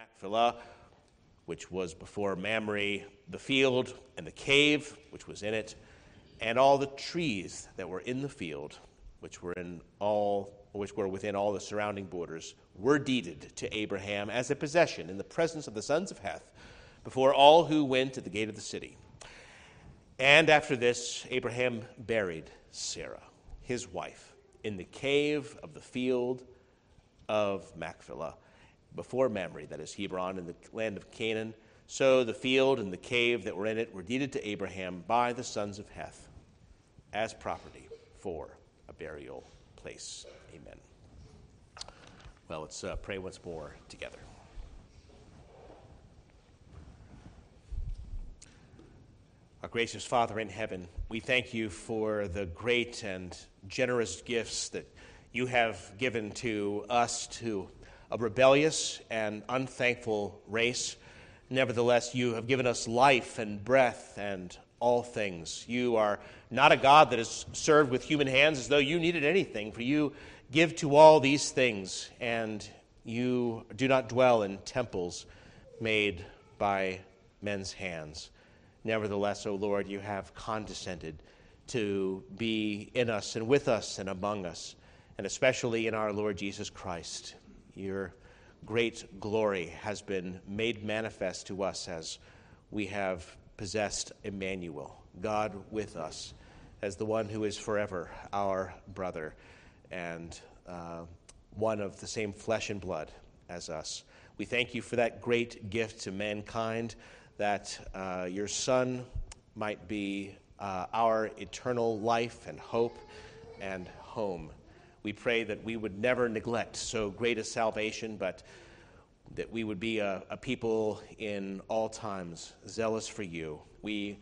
Machpelah, which was before Mamre, the field and the cave which was in it, and all the trees that were in the field, which were in all which were within all the surrounding borders, were deeded to Abraham as a possession in the presence of the sons of Heth, before all who went at the gate of the city. And after this, Abraham buried Sarah, his wife, in the cave of the field of Machpelah before Mamre, that is Hebron, in the land of Canaan. So the field and the cave that were in it were deeded to Abraham by the sons of Heth as property for a burial place. Amen. Well, let's uh, pray once more together. Our gracious Father in heaven, we thank you for the great and generous gifts that you have given to us to a rebellious and unthankful race. Nevertheless, you have given us life and breath and all things. You are not a God that is served with human hands as though you needed anything, for you give to all these things, and you do not dwell in temples made by men's hands. Nevertheless, O Lord, you have condescended to be in us and with us and among us, and especially in our Lord Jesus Christ your great glory has been made manifest to us as we have possessed Emmanuel, God with us, as the one who is forever our brother and uh, one of the same flesh and blood as us. We thank you for that great gift to mankind that uh, your Son might be uh, our eternal life and hope and home. We pray that we would never neglect so great a salvation, but that we would be a, a, people in all times zealous for you. We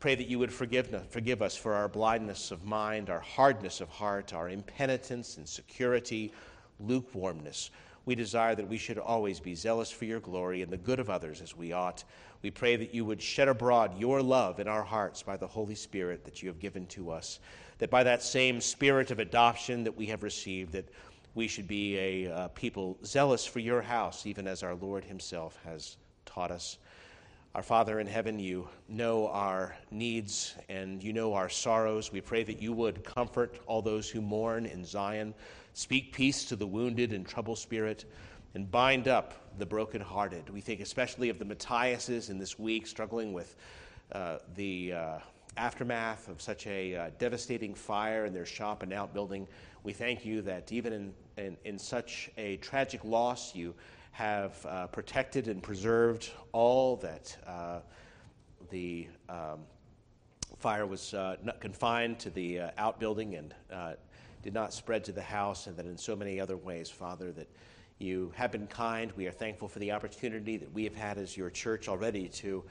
pray that you would forgive, forgive us for our blindness of mind, our hardness of heart, our impenitence, insecurity, lukewarmness. We desire that we should always be zealous for your glory and the good of others as we ought. We pray that you would shed abroad your love in our hearts by the Holy Spirit that you have given to us that by that same spirit of adoption that we have received, that we should be a uh, people zealous for your house, even as our Lord himself has taught us. Our Father in heaven, you know our needs and you know our sorrows. We pray that you would comfort all those who mourn in Zion, speak peace to the wounded and troubled spirit, and bind up the brokenhearted. We think especially of the Matthiases in this week struggling with uh, the. Uh, aftermath of such a uh, devastating fire in their shop and outbuilding. We thank you that even in, in, in such a tragic loss, you have uh, protected and preserved all that uh, the um, fire was uh, confined to the outbuilding and did not spread to the house, and that in so many other ways, Father, that you have been kind. We are thankful for the opportunity that we have had as your church already to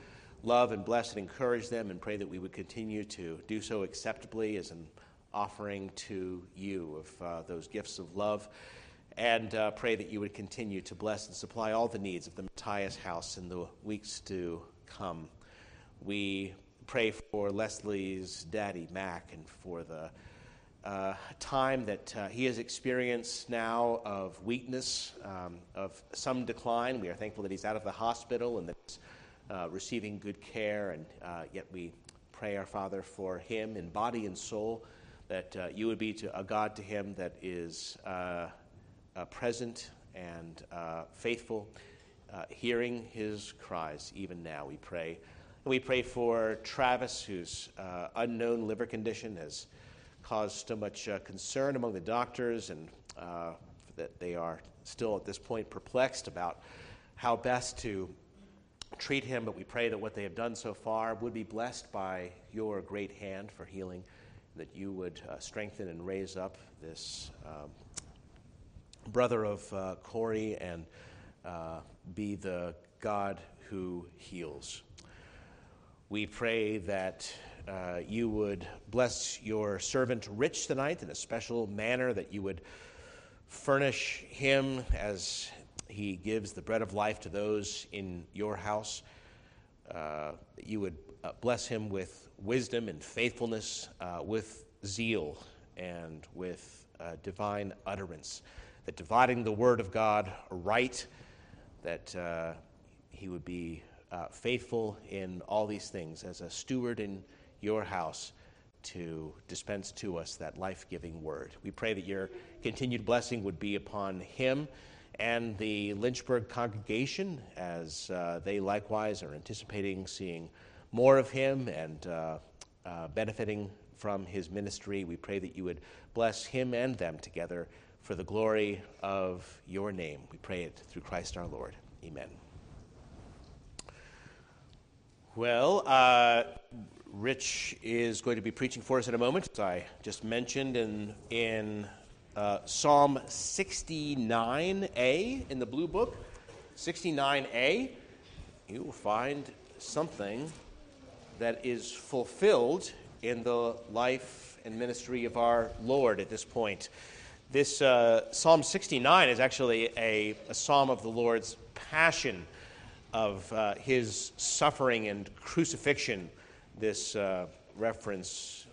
love and bless and encourage them and pray that we would continue to do so acceptably as an offering to you of uh, those gifts of love. And uh, pray that you would continue to bless and supply all the needs of the Matthias house in the weeks to come. We pray for Leslie's daddy, Mac, and for the uh, time that uh, he has experienced now of weakness, um, of some decline. We are thankful that he's out of the hospital and that uh, receiving good care, and uh, yet we pray, our Father, for him in body and soul, that uh, you would be to, a God to him that is uh, present and faithful, hearing his cries even now, we pray. And we pray for Travis, whose unknown liver condition has caused so much concern among the doctors, and that they are still at this point perplexed about how best to treat him, but we pray that what they have done so far would be blessed by your great hand for healing, that you would uh, strengthen and raise up this um, brother of uh, Corey and uh, be the God who heals. We pray that uh, you would bless your servant Rich tonight in a special manner, that you would furnish him as he gives the bread of life to those in your house. Uh, you would uh, bless him with wisdom and faithfulness, uh, with zeal, and with uh, divine utterance. That dividing the word of God right that uh, he would be uh, faithful in all these things as a steward in your house to dispense to us that life giving word. We pray that your continued blessing would be upon him and the Lynchburg congregation as uh, they likewise are anticipating seeing more of him and uh, uh, benefiting from his ministry. We pray that you would bless him and them together for the glory of your name. We pray it through Christ our Lord. Amen. Well, uh, Rich is going to be preaching for us in a moment, as I just mentioned in, in uh, Psalm 69a in the Blue Book. 69a, you will find something that is fulfilled in the life and ministry of our Lord at this point. This uh, Psalm 69 is actually a, a, psalm of the Lord's passion, of uh, his suffering and crucifixion. This uh, reference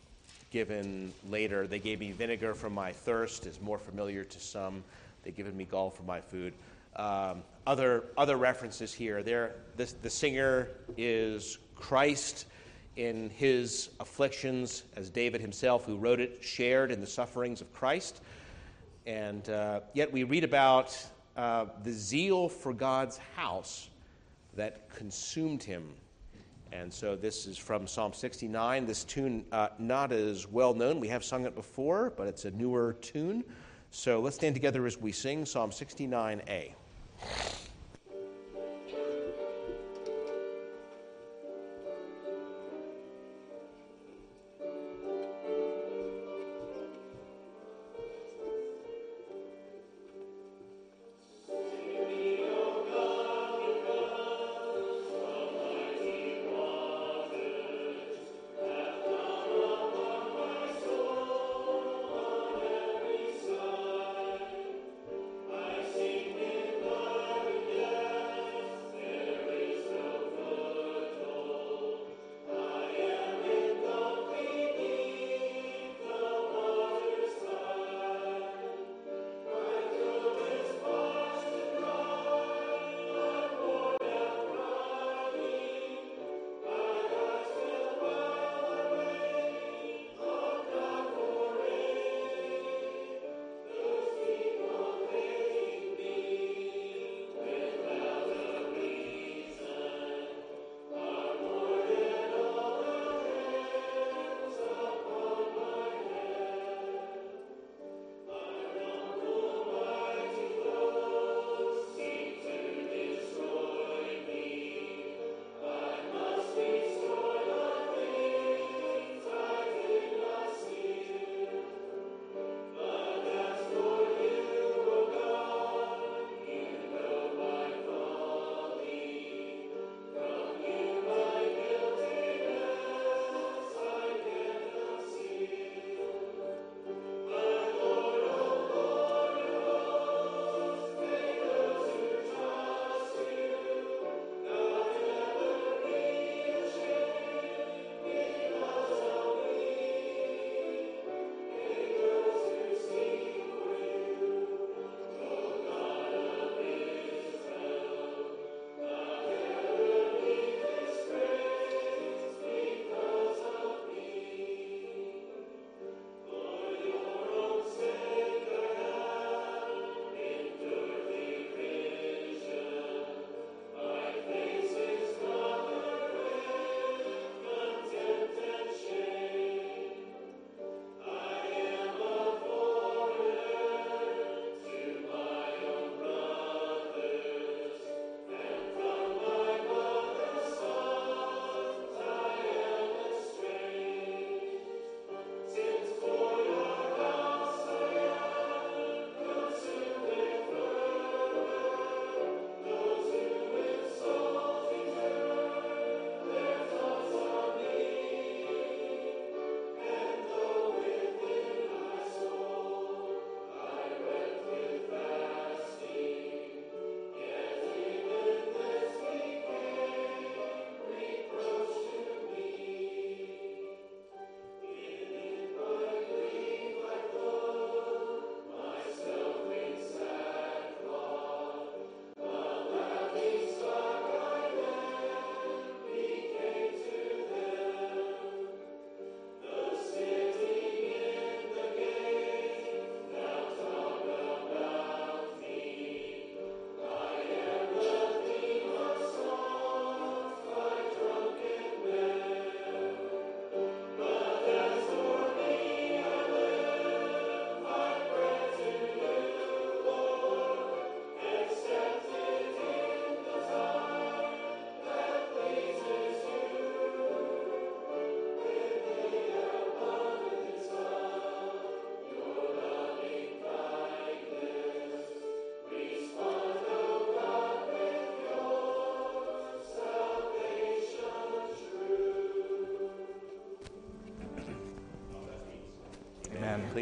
given later, they gave me vinegar for my thirst, is more familiar to some. They've given me gall for my food. Um, other, other references here. There, this, the singer is Christ in his afflictions, as David himself, who wrote it, shared in the sufferings of Christ. And uh, yet we read about uh, the zeal for God's house that consumed him. And so this is from Psalm 69. This tune, uh, not as well known. We have sung it before, but it's a newer tune. So let's stand together as we sing Psalm 69a.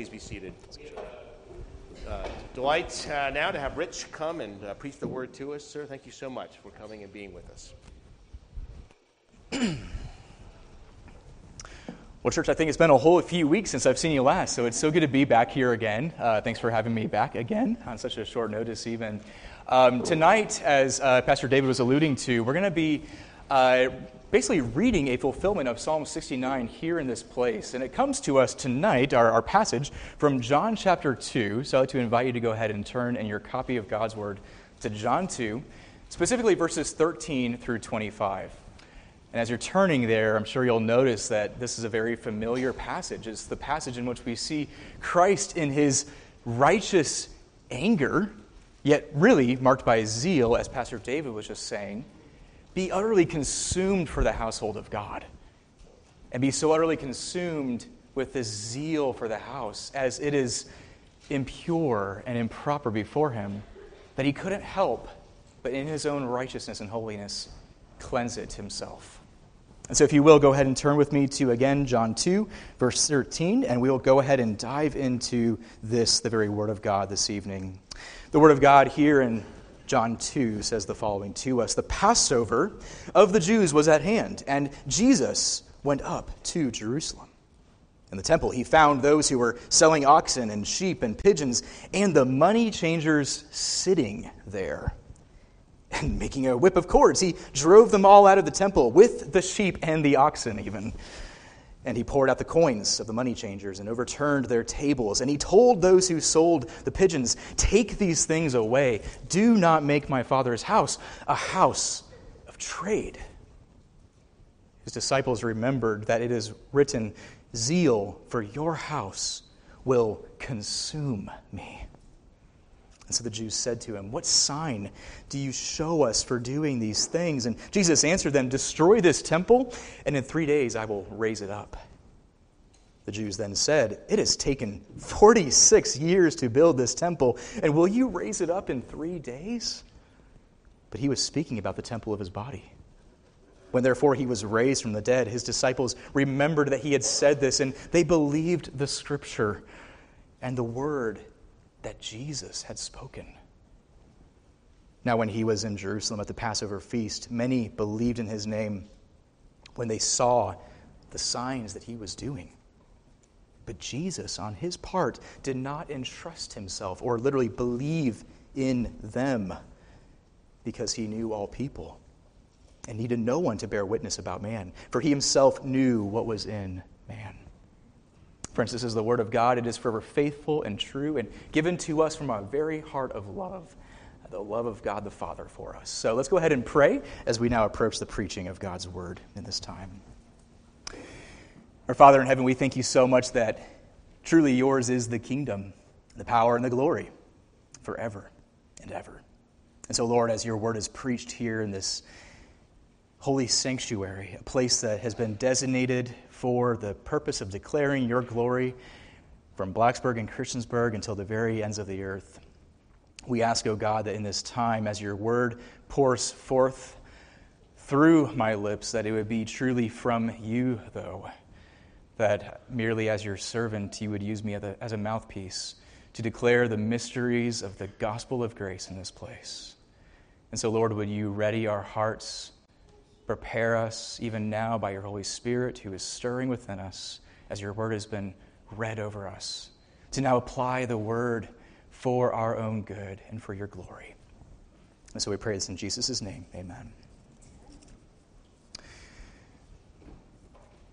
Please be seated. Uh, delight uh, now to have Rich come and uh, preach the word to us, sir. Thank you so much for coming and being with us. Well, church, I think it's been a whole few weeks since I've seen you last, so it's so good to be back here again. Uh, thanks for having me back again on such a short notice, even. Um, tonight, as uh, Pastor David was alluding to, we're going to be uh, basically reading a fulfillment of Psalm 69 here in this place. And it comes to us tonight, our, our passage, from John chapter 2. So I'd like to invite you to go ahead and turn in your copy of God's Word to John 2, specifically verses 13 through 25. And as you're turning there, I'm sure you'll notice that this is a very familiar passage. It's the passage in which we see Christ in his righteous anger, yet really marked by zeal, as Pastor David was just saying, be utterly consumed for the household of God. And be so utterly consumed with this zeal for the house as it is impure and improper before him that he couldn't help but in his own righteousness and holiness cleanse it himself. And so, if you will, go ahead and turn with me to again John 2, verse 13, and we'll go ahead and dive into this, the very Word of God, this evening. The Word of God here in John 2 says the following to us The Passover of the Jews was at hand, and Jesus went up to Jerusalem. In the temple, he found those who were selling oxen and sheep and pigeons, and the money changers sitting there and making a whip of cords. He drove them all out of the temple with the sheep and the oxen, even. And he poured out the coins of the money changers and overturned their tables. And he told those who sold the pigeons, Take these things away. Do not make my father's house a house of trade. His disciples remembered that it is written, Zeal for your house will consume me. So the Jews said to him, What sign do you show us for doing these things? And Jesus answered them, Destroy this temple, and in three days I will raise it up. The Jews then said, It has taken 46 years to build this temple, and will you raise it up in three days? But he was speaking about the temple of his body. When therefore he was raised from the dead, his disciples remembered that he had said this, and they believed the scripture and the word that Jesus had spoken. Now, when he was in Jerusalem at the Passover feast, many believed in his name when they saw the signs that he was doing. But Jesus, on his part, did not entrust himself or literally believe in them because he knew all people and needed no one to bear witness about man, for he himself knew what was in man. Friends, this is the Word of God. It is forever faithful and true and given to us from our very heart of love, the love of God the Father for us. So let's go ahead and pray as we now approach the preaching of God's Word in this time. Our Father in heaven, we thank you so much that truly yours is the kingdom, the power, and the glory forever and ever. And so, Lord, as your Word is preached here in this holy sanctuary, a place that has been designated for the purpose of declaring your glory from Blacksburg and Christiansburg until the very ends of the earth. We ask, O oh God, that in this time, as your word pours forth through my lips, that it would be truly from you, though, that merely as your servant, you would use me as a mouthpiece to declare the mysteries of the gospel of grace in this place. And so, Lord, would you ready our hearts? Prepare us even now by your Holy Spirit who is stirring within us as your word has been read over us to now apply the word for our own good and for your glory. And so we pray this in Jesus' name. Amen.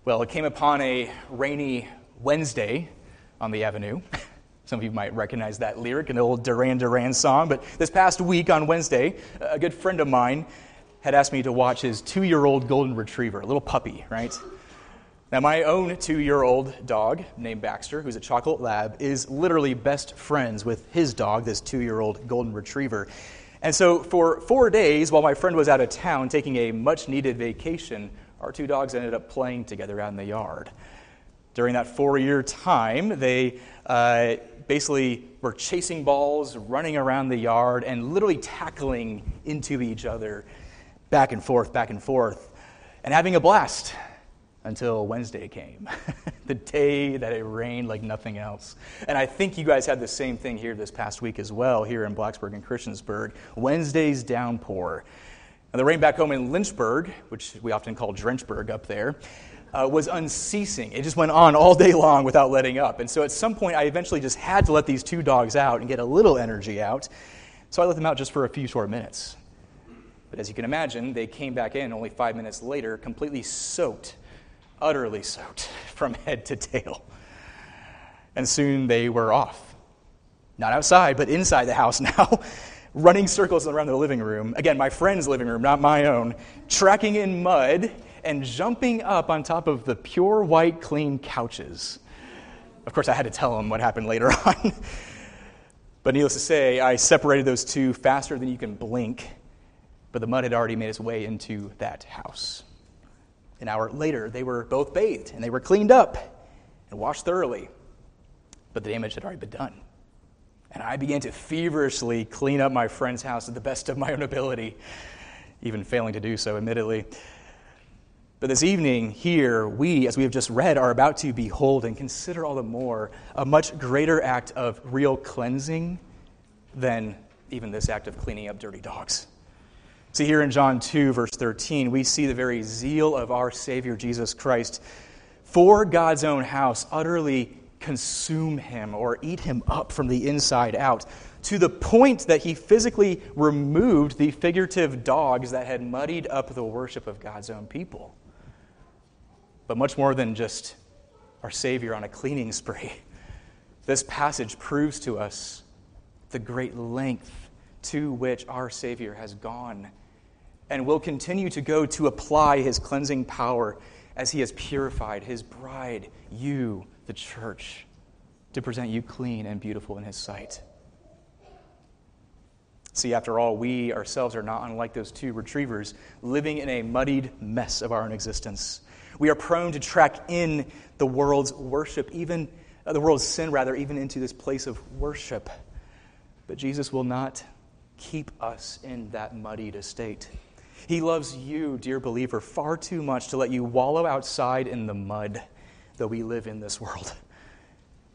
Well, it came upon a rainy Wednesday on the avenue. Some of you might recognize that lyric in the old Duran Duran song. But this past week on Wednesday, a good friend of mine had asked me to watch his two year old golden retriever, a little puppy, right? Now, my own two year old dog named Baxter, who's a chocolate lab, is literally best friends with his dog, this two year old golden retriever. And so, for four days, while my friend was out of town taking a much needed vacation, our two dogs ended up playing together out in the yard. During that four year time, they uh, basically were chasing balls, running around the yard, and literally tackling into each other back and forth, back and forth, and having a blast. until Wednesday came, the day that it rained like nothing else. And I think you guys had the same thing here this past week as well, here in Blacksburg and Christiansburg. Wednesday's downpour. And the rain back home in Lynchburg, which we often call Drenchburg up there, uh, was unceasing. It just went on all day long without letting up. And so at some point, I eventually just had to let these two dogs out and get a little energy out. So I let them out just for a few short minutes. But as you can imagine, they came back in only five minutes later, completely soaked, utterly soaked from head to tail. And soon they were off. Not outside, but inside the house now, running circles around the living room. Again, my friend's living room, not my own, tracking in mud and jumping up on top of the pure white, clean couches. Of course, I had to tell him what happened later on. but needless to say, I separated those two faster than you can blink, but the mud had already made its way into that house. An hour later, they were both bathed and they were cleaned up and washed thoroughly, but the damage had already been done. And I began to feverishly clean up my friend's house to the best of my own ability, even failing to do so, admittedly. But this evening, here, we, as we have just read, are about to behold and consider all the more a much greater act of real cleansing than even this act of cleaning up dirty dogs. See, here in John 2, verse 13, we see the very zeal of our Savior Jesus Christ for God's own house utterly consume him or eat him up from the inside out to the point that he physically removed the figurative dogs that had muddied up the worship of God's own people but much more than just our Savior on a cleaning spree. This passage proves to us the great length to which our Savior has gone and will continue to go to apply his cleansing power as he has purified his bride, you, the church, to present you clean and beautiful in his sight. See, after all, we ourselves are not unlike those two retrievers living in a muddied mess of our own existence. We are prone to track in the world's worship, even uh, the world's sin, rather, even into this place of worship. But Jesus will not keep us in that muddied estate. He loves you, dear believer, far too much to let you wallow outside in the mud that we live in this world.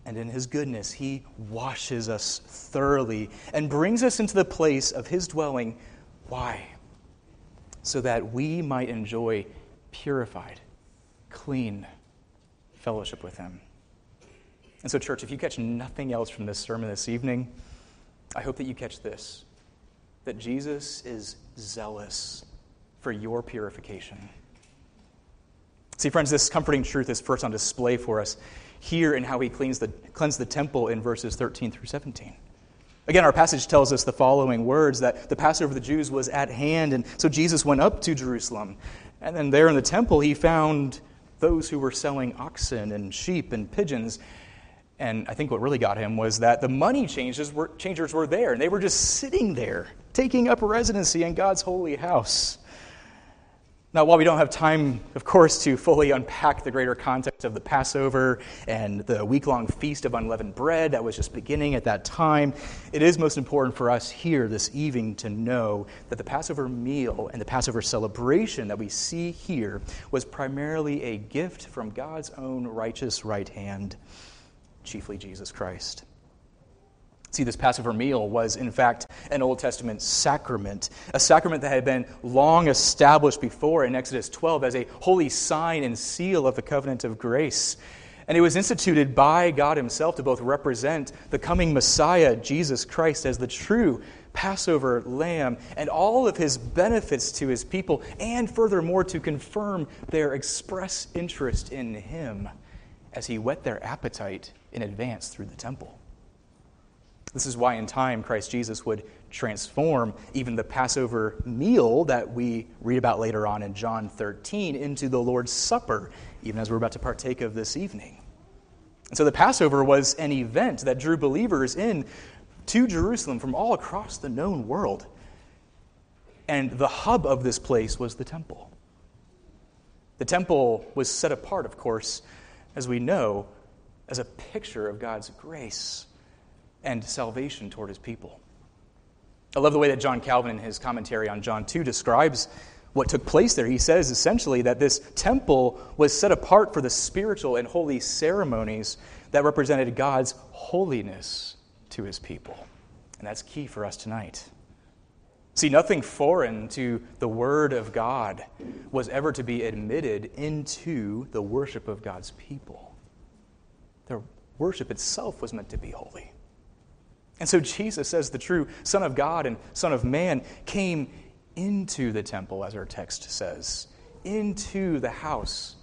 And in His goodness, He washes us thoroughly and brings us into the place of His dwelling. Why? So that we might enjoy purified clean fellowship with Him. And so, church, if you catch nothing else from this sermon this evening, I hope that you catch this that Jesus is zealous for your purification. See, friends, this comforting truth is first on display for us here in how he cleans the, cleansed the temple in verses 13 through 17. Again, our passage tells us the following words that the Passover of the Jews was at hand, and so Jesus went up to Jerusalem. And then there in the temple, he found those who were selling oxen and sheep and pigeons. And I think what really got him was that the money changers were, changers were there, and they were just sitting there, taking up residency in God's holy house. Now, while we don't have time, of course, to fully unpack the greater context of the Passover and the week long feast of unleavened bread that was just beginning at that time, it is most important for us here this evening to know that the Passover meal and the Passover celebration that we see here was primarily a gift from God's own righteous right hand, chiefly Jesus Christ. See, this Passover meal was, in fact, an Old Testament sacrament, a sacrament that had been long established before in Exodus 12 as a holy sign and seal of the covenant of grace. And it was instituted by God Himself to both represent the coming Messiah, Jesus Christ, as the true Passover lamb and all of His benefits to His people, and furthermore to confirm their express interest in Him as He whet their appetite in advance through the temple. This is why, in time, Christ Jesus would transform even the Passover meal that we read about later on in John 13 into the Lord's Supper, even as we're about to partake of this evening. And so the Passover was an event that drew believers in to Jerusalem from all across the known world. And the hub of this place was the temple. The temple was set apart, of course, as we know, as a picture of God's grace and salvation toward his people. I love the way that John Calvin, in his commentary on John 2, describes what took place there. He says essentially that this temple was set apart for the spiritual and holy ceremonies that represented God's holiness to his people. And that's key for us tonight. See, nothing foreign to the Word of God was ever to be admitted into the worship of God's people. Their worship itself was meant to be holy. And so Jesus, as the true Son of God and Son of Man, came into the temple, as our text says, into the house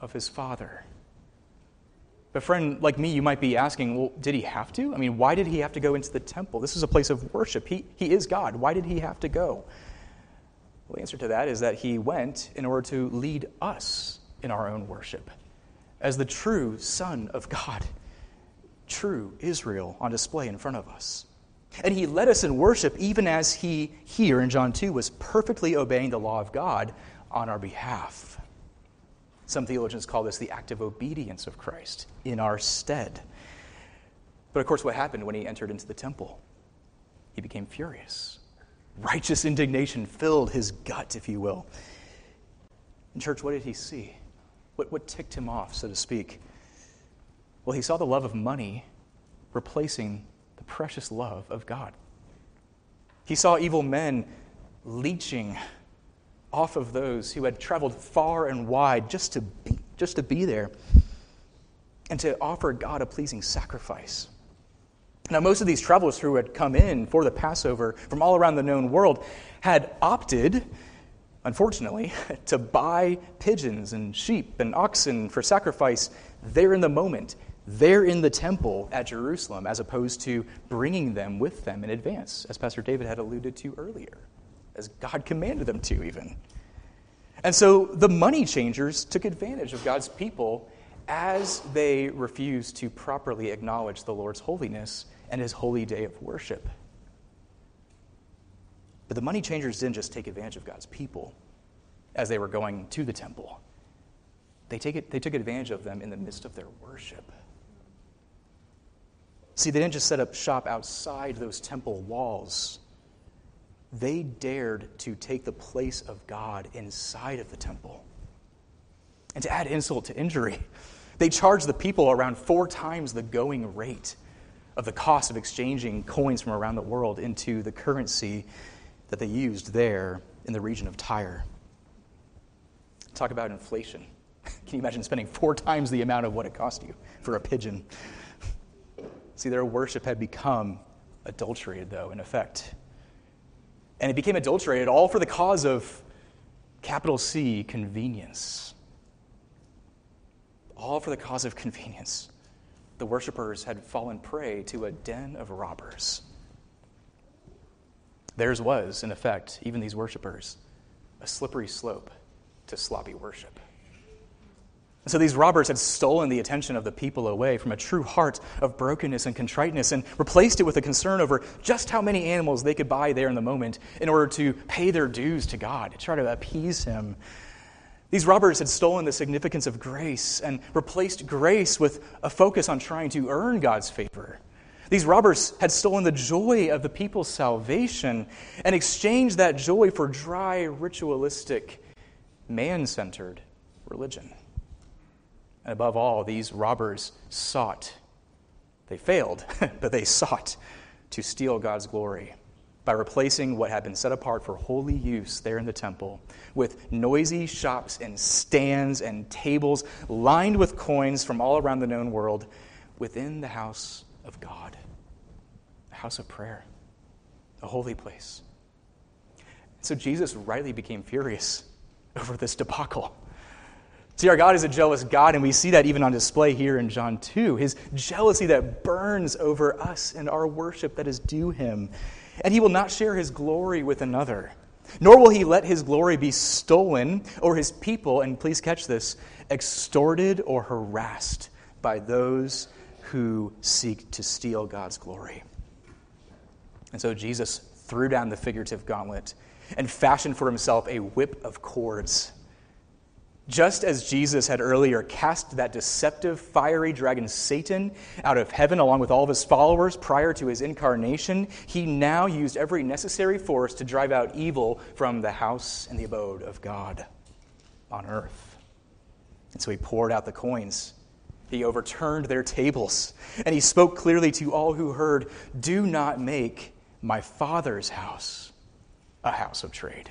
of his Father. But, friend, like me, you might be asking, well, did he have to? I mean, why did he have to go into the temple? This is a place of worship. He, he is God. Why did he have to go? Well, the answer to that is that he went in order to lead us in our own worship as the true Son of God true Israel on display in front of us. And he led us in worship even as he, here in John 2, was perfectly obeying the law of God on our behalf. Some theologians call this the active obedience of Christ in our stead. But of course, what happened when he entered into the temple? He became furious. Righteous indignation filled his gut, if you will. In church, what did he see? What, what ticked him off, so to speak? Well, he saw the love of money replacing the precious love of God. He saw evil men leeching off of those who had traveled far and wide just to be, just to be there and to offer God a pleasing sacrifice. Now, most of these travelers who had come in for the Passover from all around the known world had opted, unfortunately, to buy pigeons and sheep and oxen for sacrifice there in the moment there in the temple at Jerusalem, as opposed to bringing them with them in advance, as Pastor David had alluded to earlier, as God commanded them to, even. And so the money changers took advantage of God's people as they refused to properly acknowledge the Lord's holiness and his holy day of worship. But the money changers didn't just take advantage of God's people as they were going to the temple. They, take it, they took advantage of them in the midst of their worship. See, they didn't just set up shop outside those temple walls, they dared to take the place of God inside of the temple. And to add insult to injury, they charged the people around four times the going rate of the cost of exchanging coins from around the world into the currency that they used there in the region of Tyre. Talk about inflation. Can you imagine spending four times the amount of what it cost you for a pigeon? See, their worship had become adulterated, though, in effect. And it became adulterated all for the cause of capital C, convenience. All for the cause of convenience. The worshippers had fallen prey to a den of robbers. Theirs was, in effect, even these worshippers, a slippery slope to sloppy worship. So these robbers had stolen the attention of the people away from a true heart of brokenness and contriteness and replaced it with a concern over just how many animals they could buy there in the moment in order to pay their dues to God, to try to appease Him. These robbers had stolen the significance of grace and replaced grace with a focus on trying to earn God's favor. These robbers had stolen the joy of the people's salvation and exchanged that joy for dry, ritualistic, man centered religion. And above all, these robbers sought, they failed, but they sought to steal God's glory by replacing what had been set apart for holy use there in the temple with noisy shops and stands and tables lined with coins from all around the known world within the house of God, the house of prayer, a holy place. So Jesus rightly became furious over this debacle. See, our God is a jealous God, and we see that even on display here in John 2. His jealousy that burns over us and our worship that is due him. And he will not share his glory with another, nor will he let his glory be stolen or his people, and please catch this, extorted or harassed by those who seek to steal God's glory. And so Jesus threw down the figurative gauntlet and fashioned for himself a whip of cords Just as Jesus had earlier cast that deceptive, fiery dragon Satan out of heaven along with all of his followers prior to his incarnation, he now used every necessary force to drive out evil from the house and the abode of God on earth. And so he poured out the coins. He overturned their tables. And he spoke clearly to all who heard Do not make my Father's house a house of trade.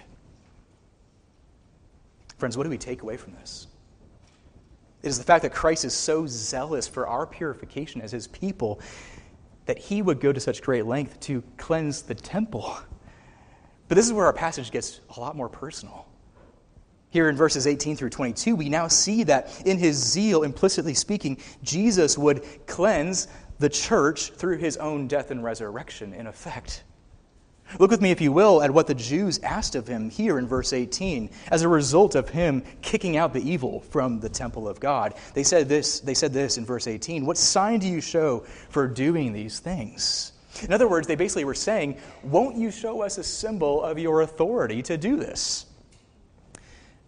Friends, what do we take away from this? It is the fact that Christ is so zealous for our purification as his people that he would go to such great length to cleanse the temple. But this is where our passage gets a lot more personal. Here in verses 18 through 22, we now see that in his zeal, implicitly speaking, Jesus would cleanse the church through his own death and resurrection, in effect. Look with me, if you will, at what the Jews asked of him here in verse 18 as a result of him kicking out the evil from the temple of God. They said this, they said this in verse 18 What sign do you show for doing these things? In other words, they basically were saying, Won't you show us a symbol of your authority to do this?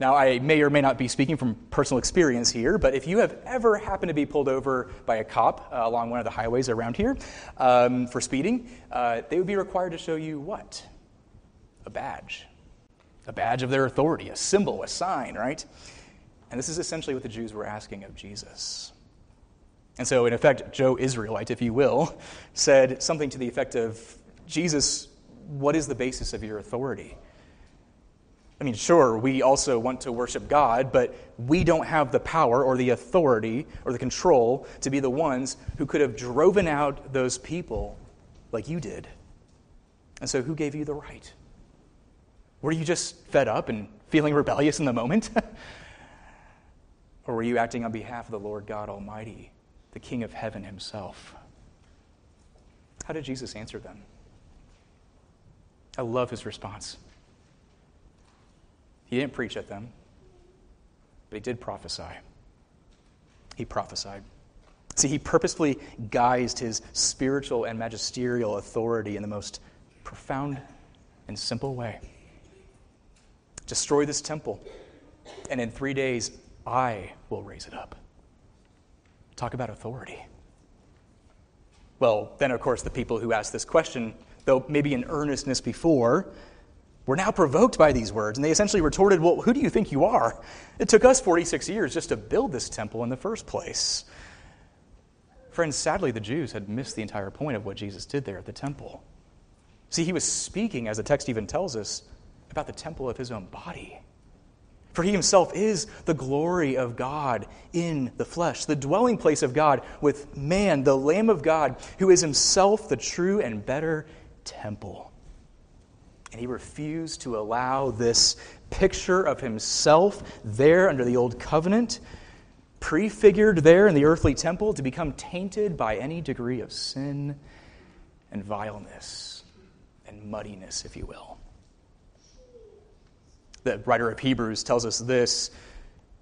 Now, I may or may not be speaking from personal experience here, but if you have ever happened to be pulled over by a cop uh, along one of the highways around here um, for speeding, uh, they would be required to show you what? A badge. A badge of their authority, a symbol, a sign, right? And this is essentially what the Jews were asking of Jesus. And so, in effect, Joe Israelite, if you will, said something to the effect of Jesus, what is the basis of your authority? I mean, sure, we also want to worship God, but we don't have the power or the authority or the control to be the ones who could have driven out those people like you did. And so, who gave you the right? Were you just fed up and feeling rebellious in the moment? or were you acting on behalf of the Lord God Almighty, the King of heaven himself? How did Jesus answer them? I love his response. He didn't preach at them, but he did prophesy. He prophesied. See, he purposefully guised his spiritual and magisterial authority in the most profound and simple way. Destroy this temple, and in three days I will raise it up. Talk about authority. Well, then, of course, the people who asked this question, though maybe in earnestness before, were now provoked by these words, and they essentially retorted, Well, who do you think you are? It took us 46 years just to build this temple in the first place. Friends, sadly, the Jews had missed the entire point of what Jesus did there at the temple. See, he was speaking, as the text even tells us, about the temple of his own body. For he himself is the glory of God in the flesh, the dwelling place of God with man, the Lamb of God, who is himself the true and better temple. And he refused to allow this picture of himself there under the old covenant, prefigured there in the earthly temple, to become tainted by any degree of sin and vileness and muddiness, if you will. The writer of Hebrews tells us this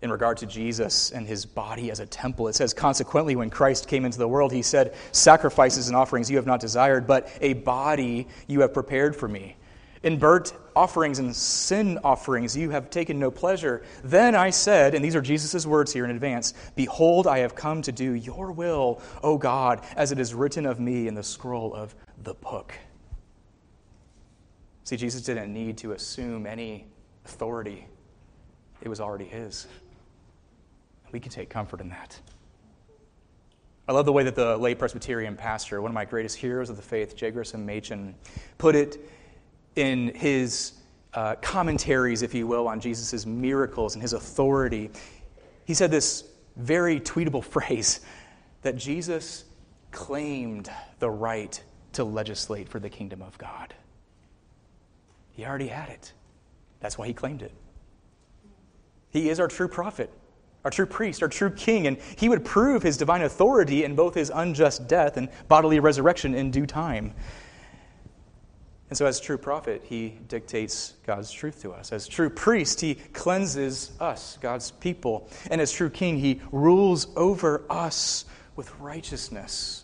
in regard to Jesus and his body as a temple. It says, Consequently, when Christ came into the world, he said, Sacrifices and offerings you have not desired, but a body you have prepared for me. In burnt offerings and sin offerings you have taken no pleasure. Then I said, and these are Jesus' words here in advance Behold, I have come to do your will, O God, as it is written of me in the scroll of the book. See, Jesus didn't need to assume any authority, it was already his. We can take comfort in that. I love the way that the late Presbyterian pastor, one of my greatest heroes of the faith, J. Gresham Machen, put it in his uh, commentaries, if you will, on Jesus' miracles and his authority, he said this very tweetable phrase that Jesus claimed the right to legislate for the kingdom of God. He already had it. That's why he claimed it. He is our true prophet, our true priest, our true king, and he would prove his divine authority in both his unjust death and bodily resurrection in due time. And so, as true prophet, he dictates God's truth to us. As true priest, he cleanses us, God's people. And as true king, he rules over us with righteousness,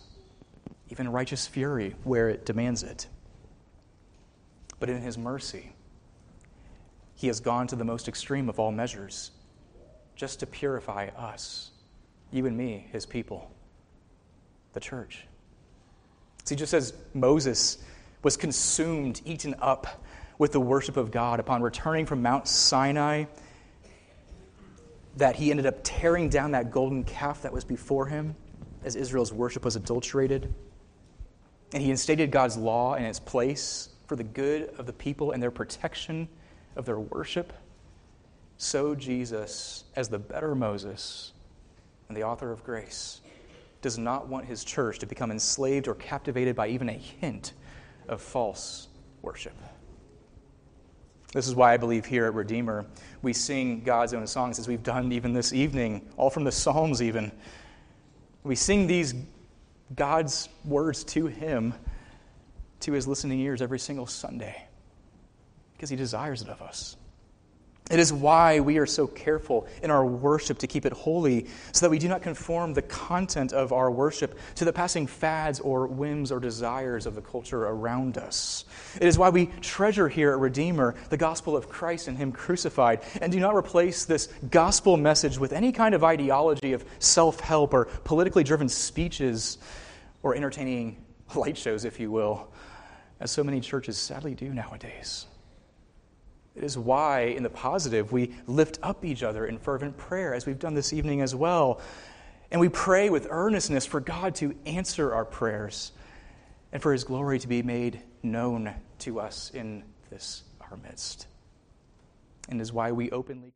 even righteous fury where it demands it. But in his mercy, he has gone to the most extreme of all measures. just to purify us, you and me, his people, the church. See, just as Moses was consumed, eaten up with the worship of God upon returning from Mount Sinai, that he ended up tearing down that golden calf that was before him as Israel's worship was adulterated. And he instated God's law in its place for the good of the people and their protection of their worship. So, Jesus, as the better Moses and the author of grace, does not want his church to become enslaved or captivated by even a hint of false worship. This is why I believe here at Redeemer we sing God's own songs as we've done even this evening, all from the Psalms, even. We sing these God's words to Him, to His listening ears every single Sunday, because He desires it of us. It is why we are so careful in our worship to keep it holy, so that we do not conform the content of our worship to the passing fads or whims or desires of the culture around us. It is why we treasure here at Redeemer the gospel of Christ and Him crucified, and do not replace this gospel message with any kind of ideology of self help or politically driven speeches or entertaining light shows, if you will, as so many churches sadly do nowadays. It is why, in the positive, we lift up each other in fervent prayer, as we've done this evening as well. And we pray with earnestness for God to answer our prayers and for His glory to be made known to us in this our midst. And is why we openly